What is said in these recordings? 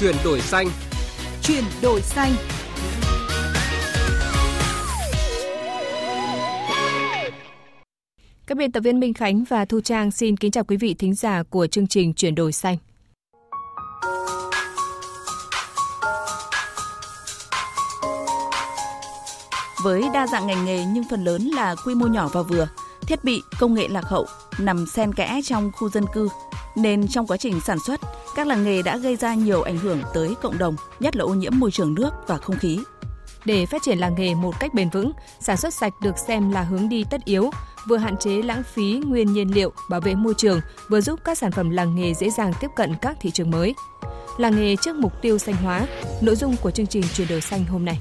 Chuyển đổi xanh. Chuyển đổi xanh. Các biên tập viên Minh Khánh và Thu Trang xin kính chào quý vị thính giả của chương trình Chuyển đổi xanh. Với đa dạng ngành nghề nhưng phần lớn là quy mô nhỏ và vừa, thiết bị, công nghệ lạc hậu, nằm xen kẽ trong khu dân cư, nên trong quá trình sản xuất, các làng nghề đã gây ra nhiều ảnh hưởng tới cộng đồng, nhất là ô nhiễm môi trường nước và không khí. Để phát triển làng nghề một cách bền vững, sản xuất sạch được xem là hướng đi tất yếu, vừa hạn chế lãng phí nguyên nhiên liệu, bảo vệ môi trường, vừa giúp các sản phẩm làng nghề dễ dàng tiếp cận các thị trường mới. Làng nghề trước mục tiêu xanh hóa, nội dung của chương trình chuyển đổi xanh hôm nay.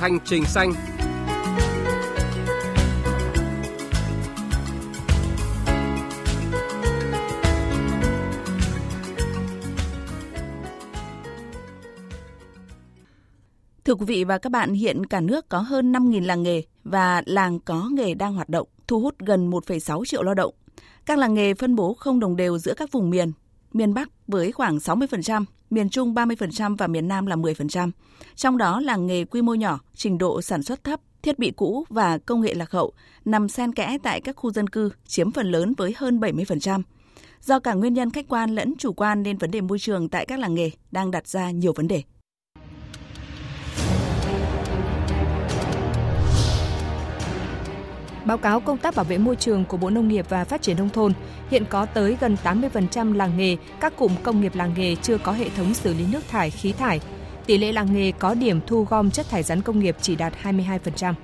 Hành trình xanh. Thưa quý vị và các bạn, hiện cả nước có hơn 5.000 làng nghề và làng có nghề đang hoạt động, thu hút gần 1,6 triệu lao động. Các làng nghề phân bố không đồng đều giữa các vùng miền, miền Bắc với khoảng 60%, miền Trung 30% và miền Nam là 10%. Trong đó làng nghề quy mô nhỏ, trình độ sản xuất thấp, thiết bị cũ và công nghệ lạc hậu nằm xen kẽ tại các khu dân cư chiếm phần lớn với hơn 70%. Do cả nguyên nhân khách quan lẫn chủ quan nên vấn đề môi trường tại các làng nghề đang đặt ra nhiều vấn đề. Báo cáo công tác bảo vệ môi trường của Bộ Nông nghiệp và Phát triển Nông thôn, hiện có tới gần 80% làng nghề, các cụm công nghiệp làng nghề chưa có hệ thống xử lý nước thải, khí thải. Tỷ lệ làng nghề có điểm thu gom chất thải rắn công nghiệp chỉ đạt 22%.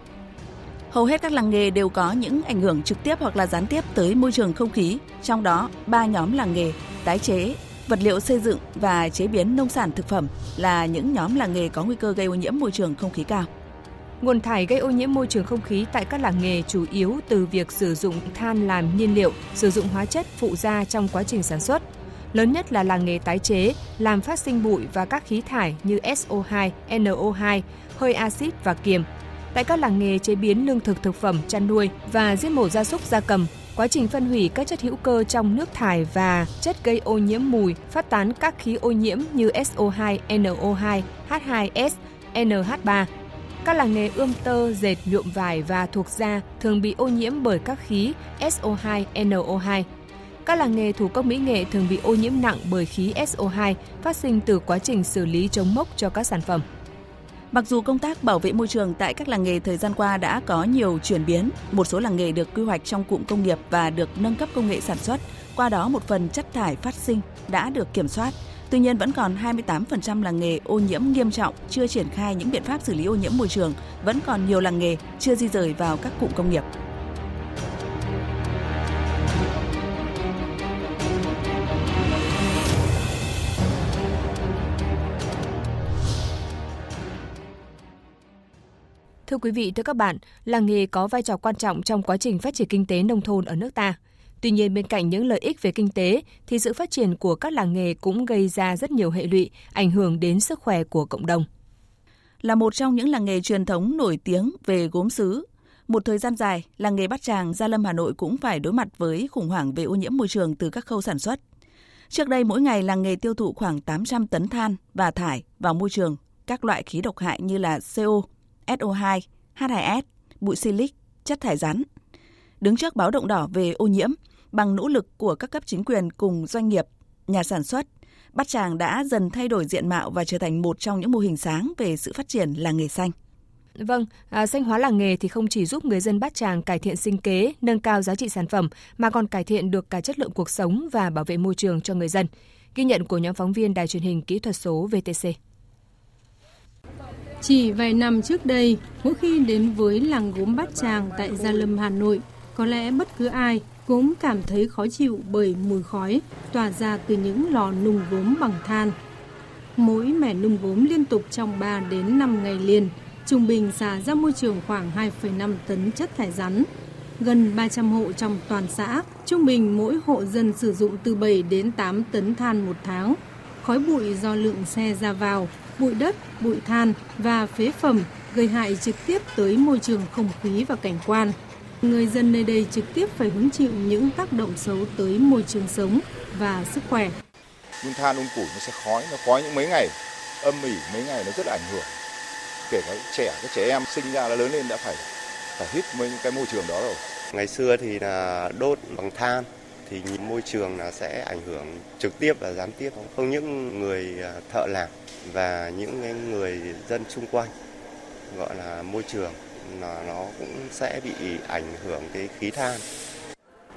Hầu hết các làng nghề đều có những ảnh hưởng trực tiếp hoặc là gián tiếp tới môi trường không khí, trong đó ba nhóm làng nghề tái chế, vật liệu xây dựng và chế biến nông sản thực phẩm là những nhóm làng nghề có nguy cơ gây ô nhiễm môi trường không khí cao. Nguồn thải gây ô nhiễm môi trường không khí tại các làng nghề chủ yếu từ việc sử dụng than làm nhiên liệu, sử dụng hóa chất phụ gia trong quá trình sản xuất. Lớn nhất là làng nghề tái chế, làm phát sinh bụi và các khí thải như SO2, NO2, hơi axit và kiềm. Tại các làng nghề chế biến lương thực thực phẩm, chăn nuôi và giết mổ gia súc gia cầm, quá trình phân hủy các chất hữu cơ trong nước thải và chất gây ô nhiễm mùi, phát tán các khí ô nhiễm như SO2, NO2, H2S, NH3 các làng nghề ươm tơ, dệt, nhuộm vải và thuộc da thường bị ô nhiễm bởi các khí SO2, NO2. Các làng nghề thủ công mỹ nghệ thường bị ô nhiễm nặng bởi khí SO2 phát sinh từ quá trình xử lý chống mốc cho các sản phẩm. Mặc dù công tác bảo vệ môi trường tại các làng nghề thời gian qua đã có nhiều chuyển biến, một số làng nghề được quy hoạch trong cụm công nghiệp và được nâng cấp công nghệ sản xuất, qua đó một phần chất thải phát sinh đã được kiểm soát, Tuy nhiên vẫn còn 28% làng nghề ô nhiễm nghiêm trọng chưa triển khai những biện pháp xử lý ô nhiễm môi trường, vẫn còn nhiều làng nghề chưa di rời vào các cụm công nghiệp. Thưa quý vị, thưa các bạn, làng nghề có vai trò quan trọng trong quá trình phát triển kinh tế nông thôn ở nước ta. Tuy nhiên bên cạnh những lợi ích về kinh tế thì sự phát triển của các làng nghề cũng gây ra rất nhiều hệ lụy, ảnh hưởng đến sức khỏe của cộng đồng. Là một trong những làng nghề truyền thống nổi tiếng về gốm sứ, một thời gian dài, làng nghề Bát Tràng, Gia Lâm Hà Nội cũng phải đối mặt với khủng hoảng về ô nhiễm môi trường từ các khâu sản xuất. Trước đây mỗi ngày làng nghề tiêu thụ khoảng 800 tấn than và thải vào môi trường các loại khí độc hại như là CO, SO2, H2S, bụi silic, chất thải rắn. Đứng trước báo động đỏ về ô nhiễm, bằng nỗ lực của các cấp chính quyền cùng doanh nghiệp, nhà sản xuất, Bát Tràng đã dần thay đổi diện mạo và trở thành một trong những mô hình sáng về sự phát triển làng nghề xanh. Vâng, à, xanh hóa làng nghề thì không chỉ giúp người dân Bát Tràng cải thiện sinh kế, nâng cao giá trị sản phẩm mà còn cải thiện được cả chất lượng cuộc sống và bảo vệ môi trường cho người dân. Ghi nhận của nhóm phóng viên Đài truyền hình kỹ thuật số VTC. Chỉ vài năm trước đây, mỗi khi đến với làng gốm Bát Tràng tại Gia Lâm, Hà Nội, có lẽ bất cứ ai cũng cảm thấy khó chịu bởi mùi khói tỏa ra từ những lò nung gốm bằng than. Mỗi mẻ nung gốm liên tục trong 3 đến 5 ngày liền, trung bình xả ra môi trường khoảng 2,5 tấn chất thải rắn. Gần 300 hộ trong toàn xã, trung bình mỗi hộ dân sử dụng từ 7 đến 8 tấn than một tháng. khói bụi do lượng xe ra vào, bụi đất, bụi than và phế phẩm gây hại trực tiếp tới môi trường không khí và cảnh quan. Người dân nơi đây trực tiếp phải hứng chịu những tác động xấu tới môi trường sống và sức khỏe. Đun than đun củi nó sẽ khói, nó khói những mấy ngày, âm ỉ mấy ngày nó rất là ảnh hưởng. Kể cả trẻ, cái trẻ em sinh ra là lớn lên đã phải phải hít với cái môi trường đó rồi. Ngày xưa thì là đốt bằng than thì nhìn môi trường là sẽ ảnh hưởng trực tiếp và gián tiếp không những người à, thợ làm và những người dân xung quanh gọi là môi trường là nó cũng sẽ bị ảnh hưởng cái khí than.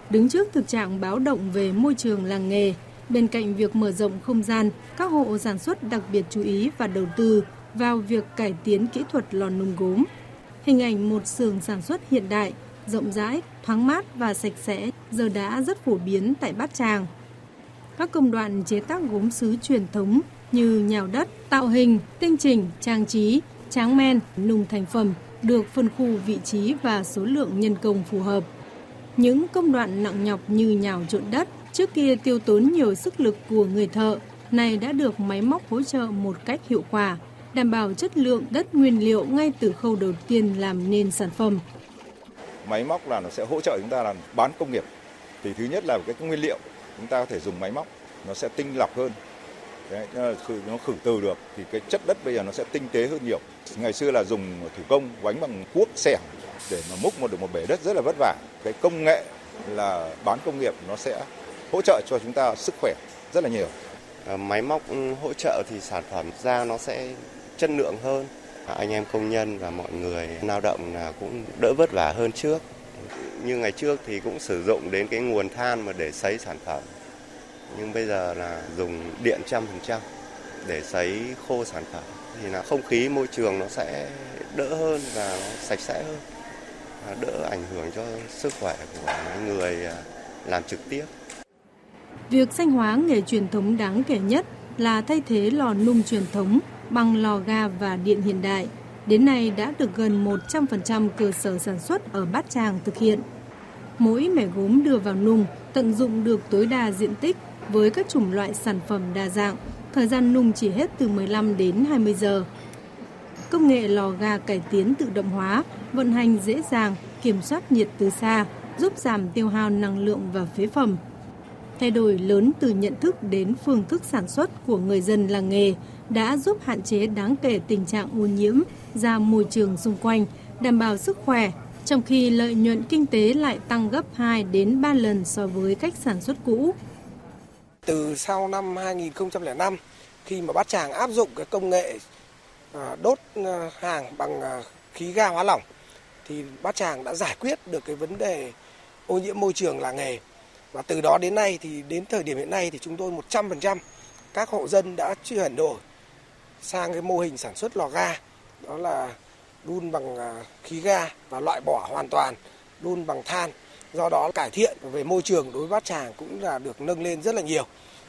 Đứng trước thực trạng báo động về môi trường làng nghề, bên cạnh việc mở rộng không gian, các hộ sản xuất đặc biệt chú ý và đầu tư vào việc cải tiến kỹ thuật lò nung gốm. Hình ảnh một xưởng sản xuất hiện đại, rộng rãi, thoáng mát và sạch sẽ giờ đã rất phổ biến tại Bát Tràng. Các công đoạn chế tác gốm sứ truyền thống như nhào đất, tạo hình, tinh chỉnh, trang trí, tráng men, nung thành phẩm được phân khu vị trí và số lượng nhân công phù hợp. Những công đoạn nặng nhọc như nhào trộn đất trước kia tiêu tốn nhiều sức lực của người thợ, này đã được máy móc hỗ trợ một cách hiệu quả, đảm bảo chất lượng đất nguyên liệu ngay từ khâu đầu tiên làm nên sản phẩm. Máy móc là nó sẽ hỗ trợ chúng ta làm bán công nghiệp. Thì thứ nhất là cái nguyên liệu chúng ta có thể dùng máy móc nó sẽ tinh lọc hơn Đấy, nó khử từ được thì cái chất đất bây giờ nó sẽ tinh tế hơn nhiều. Ngày xưa là dùng thủ công quánh bằng cuốc xẻng để mà múc một được một bể đất rất là vất vả. Cái công nghệ là bán công nghiệp nó sẽ hỗ trợ cho chúng ta sức khỏe rất là nhiều. À, máy móc ừ, hỗ trợ thì sản phẩm ra nó sẽ chất lượng hơn. À, anh em công nhân và mọi người lao động là cũng đỡ vất vả hơn trước. Như ngày trước thì cũng sử dụng đến cái nguồn than mà để sấy sản phẩm nhưng bây giờ là dùng điện trăm phần trăm để sấy khô sản phẩm thì là không khí môi trường nó sẽ đỡ hơn và nó sạch sẽ hơn và đỡ ảnh hưởng cho sức khỏe của người à, làm trực tiếp. Việc xanh hóa nghề truyền thống đáng kể nhất là thay thế lò nung truyền thống bằng lò ga và điện hiện đại. Đến nay đã được gần 100% cơ sở sản xuất ở Bát Tràng thực hiện. Mỗi mẻ gốm đưa vào nung tận dụng được tối đa diện tích với các chủng loại sản phẩm đa dạng, thời gian nung chỉ hết từ 15 đến 20 giờ. Công nghệ lò ga cải tiến tự động hóa, vận hành dễ dàng, kiểm soát nhiệt từ xa, giúp giảm tiêu hao năng lượng và phế phẩm. Thay đổi lớn từ nhận thức đến phương thức sản xuất của người dân làng nghề đã giúp hạn chế đáng kể tình trạng ô nhiễm ra môi trường xung quanh, đảm bảo sức khỏe, trong khi lợi nhuận kinh tế lại tăng gấp 2 đến 3 lần so với cách sản xuất cũ. Từ sau năm 2005 khi mà Bát Tràng áp dụng cái công nghệ à, đốt à, hàng bằng à, khí ga hóa lỏng, thì Bát Tràng đã giải quyết được cái vấn đề ô nhiễm môi trường làng nghề. Và từ đó đến nay thì, đến thời điểm hiện nay thì chúng tôi 100% các hộ dân đã chuyển đổi sang cái mô hình sản xuất lò ga, đó là đun bằng khí ga và loại bỏ hoàn toàn, đun bằng than do đó cải thiện về môi trường đối với bát tràng cũng là được nâng lên rất là nhiều.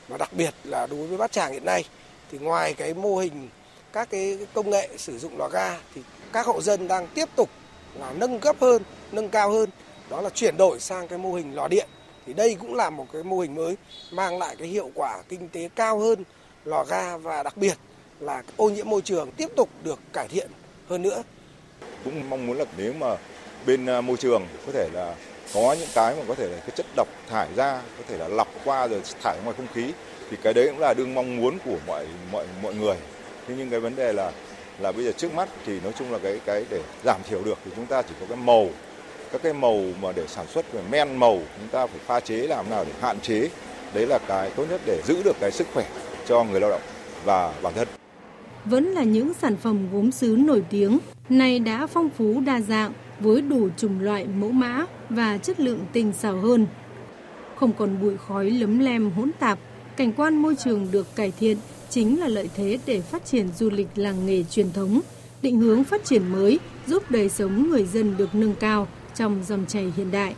Và đặc biệt là đối với bát tràng hiện nay, thì ngoài cái mô hình, các cái công nghệ sử dụng lò ga, thì các hộ dân đang tiếp tục là nâng cấp hơn, nâng cao hơn. Đó là chuyển đổi sang cái mô hình lò điện. Thì đây cũng là một cái mô hình mới mang lại cái hiệu quả kinh tế cao hơn lò ga và đặc biệt là ô nhiễm môi trường tiếp tục được cải thiện hơn nữa. Cũng mong muốn là nếu mà bên à, môi trường có thể là có những cái mà có thể là cái chất độc thải ra, có thể là lọc qua rồi thải ngoài không khí, thì cái đấy cũng là đương mong muốn của mọi mọi mọi người. Thế nhưng cái vấn đề là là bây giờ trước mắt thì nói chung là cái cái để giảm thiểu được thì chúng ta chỉ có cái màu, các cái màu mà để sản xuất về men màu chúng ta phải pha chế làm nào để hạn chế, đấy là cái tốt nhất để giữ được cái sức khỏe cho người lao động và bản thân. Vẫn là những sản phẩm gốm sứ nổi tiếng này đã phong phú đa dạng với đủ chủng loại mẫu mã và chất lượng tinh xảo hơn. Không còn bụi khói lấm lem hỗn tạp, cảnh quan môi trường được cải thiện chính là lợi thế để phát triển du lịch làng nghề truyền thống, định hướng phát triển mới giúp đời sống người dân được nâng cao trong dòng chảy hiện đại.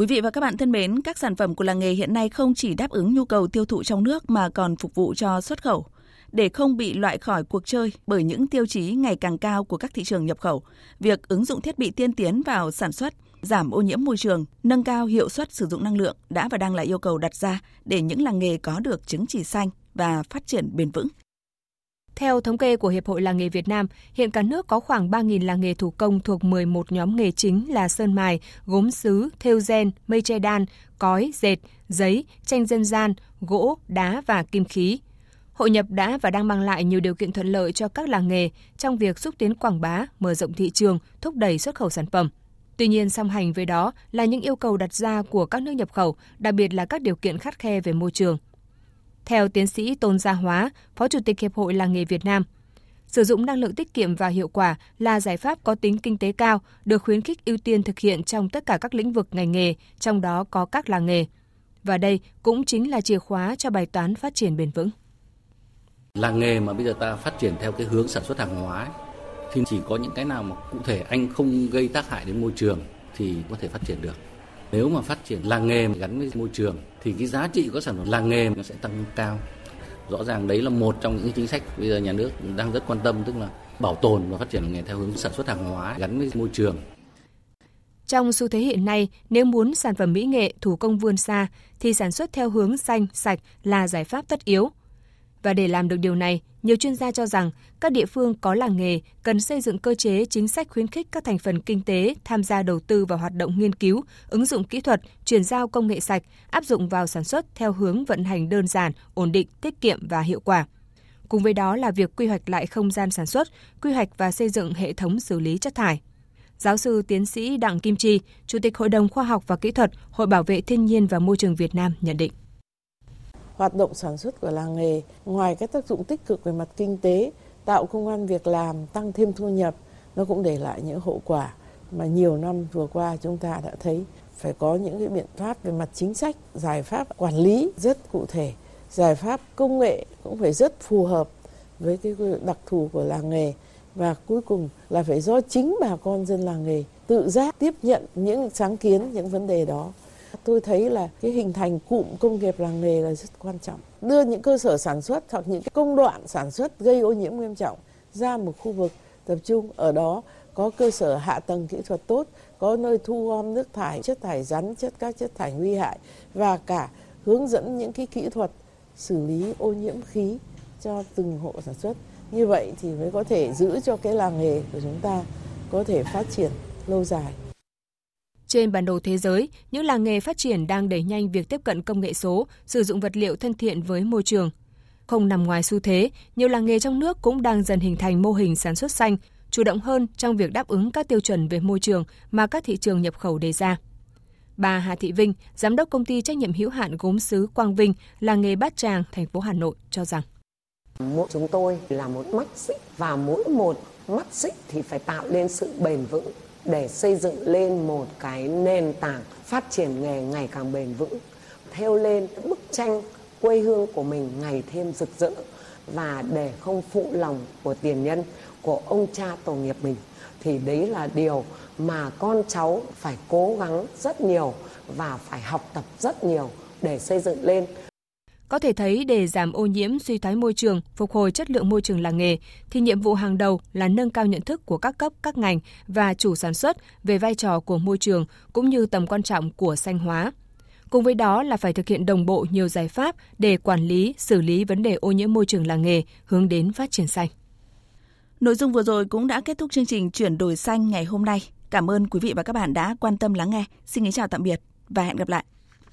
Quý vị và các bạn thân mến, các sản phẩm của làng nghề hiện nay không chỉ đáp ứng nhu cầu tiêu thụ trong nước mà còn phục vụ cho xuất khẩu. để không bị loại khỏi cuộc chơi bởi những tiêu chí ngày càng cao của các thị trường nhập khẩu. Việc ứng dụng thiết bị tiên tiến vào sản xuất, giảm ô nhiễm môi trường, nâng cao hiệu suất sử dụng năng lượng đã và đang là yêu cầu đặt ra để những làng nghề có được chứng chỉ xanh và phát triển bền vững. Theo thống kê của Hiệp hội Làng nghề Việt Nam, hiện cả nước có khoảng 3.000 làng nghề thủ công thuộc 11 nhóm nghề chính là sơn mài, gốm sứ, thêu gen, mây che đan, cói, dệt, giấy, tranh dân gian, gỗ, đá và kim khí. Hội nhập đã và đang mang lại nhiều điều kiện thuận lợi cho các làng nghề trong việc xúc tiến quảng bá, mở rộng thị trường, thúc đẩy xuất khẩu sản phẩm. Tuy nhiên, song hành với đó là những yêu cầu đặt ra của các nước nhập khẩu, đặc biệt là các điều kiện khắt khe về môi trường – theo tiến sĩ Tôn Gia Hóa, Phó Chủ tịch Hiệp hội Làng nghề Việt Nam, sử dụng năng lượng tiết kiệm và hiệu quả là giải pháp có tính kinh tế cao, được khuyến khích ưu tiên thực hiện trong tất cả các lĩnh vực ngành nghề, trong đó có các làng nghề. Và đây cũng chính là chìa khóa cho bài toán phát triển bền vững. Làng nghề mà bây giờ ta phát triển theo cái hướng sản xuất hàng hóa thì chỉ có những cái nào mà cụ thể anh không gây tác hại đến môi trường thì có thể phát triển được. Nếu mà phát triển làng nghề gắn với môi trường thì cái giá trị của sản phẩm làng nghề nó sẽ tăng cao. Rõ ràng đấy là một trong những chính sách bây giờ nhà nước đang rất quan tâm tức là bảo tồn và phát triển làng nghề theo hướng sản xuất hàng hóa gắn với môi trường. Trong xu thế hiện nay, nếu muốn sản phẩm mỹ nghệ thủ công vươn xa thì sản xuất theo hướng xanh, sạch là giải pháp tất yếu. Và để làm được điều này, nhiều chuyên gia cho rằng các địa phương có làng nghề cần xây dựng cơ chế chính sách khuyến khích các thành phần kinh tế tham gia đầu tư vào hoạt động nghiên cứu, ứng dụng kỹ thuật, chuyển giao công nghệ sạch, áp dụng vào sản xuất theo hướng vận hành đơn giản, ổn định, tiết kiệm và hiệu quả. Cùng với đó là việc quy hoạch lại không gian sản xuất, quy hoạch và xây dựng hệ thống xử lý chất thải. Giáo sư tiến sĩ Đặng Kim Chi, Chủ tịch Hội đồng Khoa học và Kỹ thuật Hội Bảo vệ Thiên nhiên và Môi trường Việt Nam nhận định hoạt động sản xuất của làng nghề, ngoài các tác dụng tích cực về mặt kinh tế, tạo công an việc làm, tăng thêm thu nhập, nó cũng để lại những hậu quả mà nhiều năm vừa qua chúng ta đã thấy phải có những cái biện pháp về mặt chính sách, giải pháp quản lý rất cụ thể, giải pháp công nghệ cũng phải rất phù hợp với cái đặc thù của làng nghề và cuối cùng là phải do chính bà con dân làng nghề tự giác tiếp nhận những sáng kiến, những vấn đề đó. Tôi thấy là cái hình thành cụm công nghiệp làng nghề là rất quan trọng. Đưa những cơ sở sản xuất hoặc những cái công đoạn sản xuất gây ô nhiễm nghiêm trọng ra một khu vực tập trung ở đó có cơ sở hạ tầng kỹ thuật tốt, có nơi thu gom nước thải, chất thải rắn, chất các chất thải nguy hại và cả hướng dẫn những cái kỹ thuật xử lý ô nhiễm khí cho từng hộ sản xuất. Như vậy thì mới có thể giữ cho cái làng nghề của chúng ta có thể phát triển lâu dài. Trên bản đồ thế giới, những làng nghề phát triển đang đẩy nhanh việc tiếp cận công nghệ số, sử dụng vật liệu thân thiện với môi trường. Không nằm ngoài xu thế, nhiều làng nghề trong nước cũng đang dần hình thành mô hình sản xuất xanh, chủ động hơn trong việc đáp ứng các tiêu chuẩn về môi trường mà các thị trường nhập khẩu đề ra. Bà Hà Thị Vinh, giám đốc công ty trách nhiệm hữu hạn gốm sứ Quang Vinh, làng nghề Bát Tràng, thành phố Hà Nội cho rằng Mỗi chúng tôi là một mắt xích và mỗi một mắt xích thì phải tạo nên sự bền vững để xây dựng lên một cái nền tảng phát triển nghề ngày càng bền vững theo lên bức tranh quê hương của mình ngày thêm rực rỡ và để không phụ lòng của tiền nhân, của ông cha tổ nghiệp mình. Thì đấy là điều mà con cháu phải cố gắng rất nhiều và phải học tập rất nhiều để xây dựng lên có thể thấy để giảm ô nhiễm, suy thoái môi trường, phục hồi chất lượng môi trường làng nghề thì nhiệm vụ hàng đầu là nâng cao nhận thức của các cấp, các ngành và chủ sản xuất về vai trò của môi trường cũng như tầm quan trọng của xanh hóa. Cùng với đó là phải thực hiện đồng bộ nhiều giải pháp để quản lý, xử lý vấn đề ô nhiễm môi trường làng nghề hướng đến phát triển xanh. Nội dung vừa rồi cũng đã kết thúc chương trình chuyển đổi xanh ngày hôm nay. Cảm ơn quý vị và các bạn đã quan tâm lắng nghe. Xin kính chào tạm biệt và hẹn gặp lại.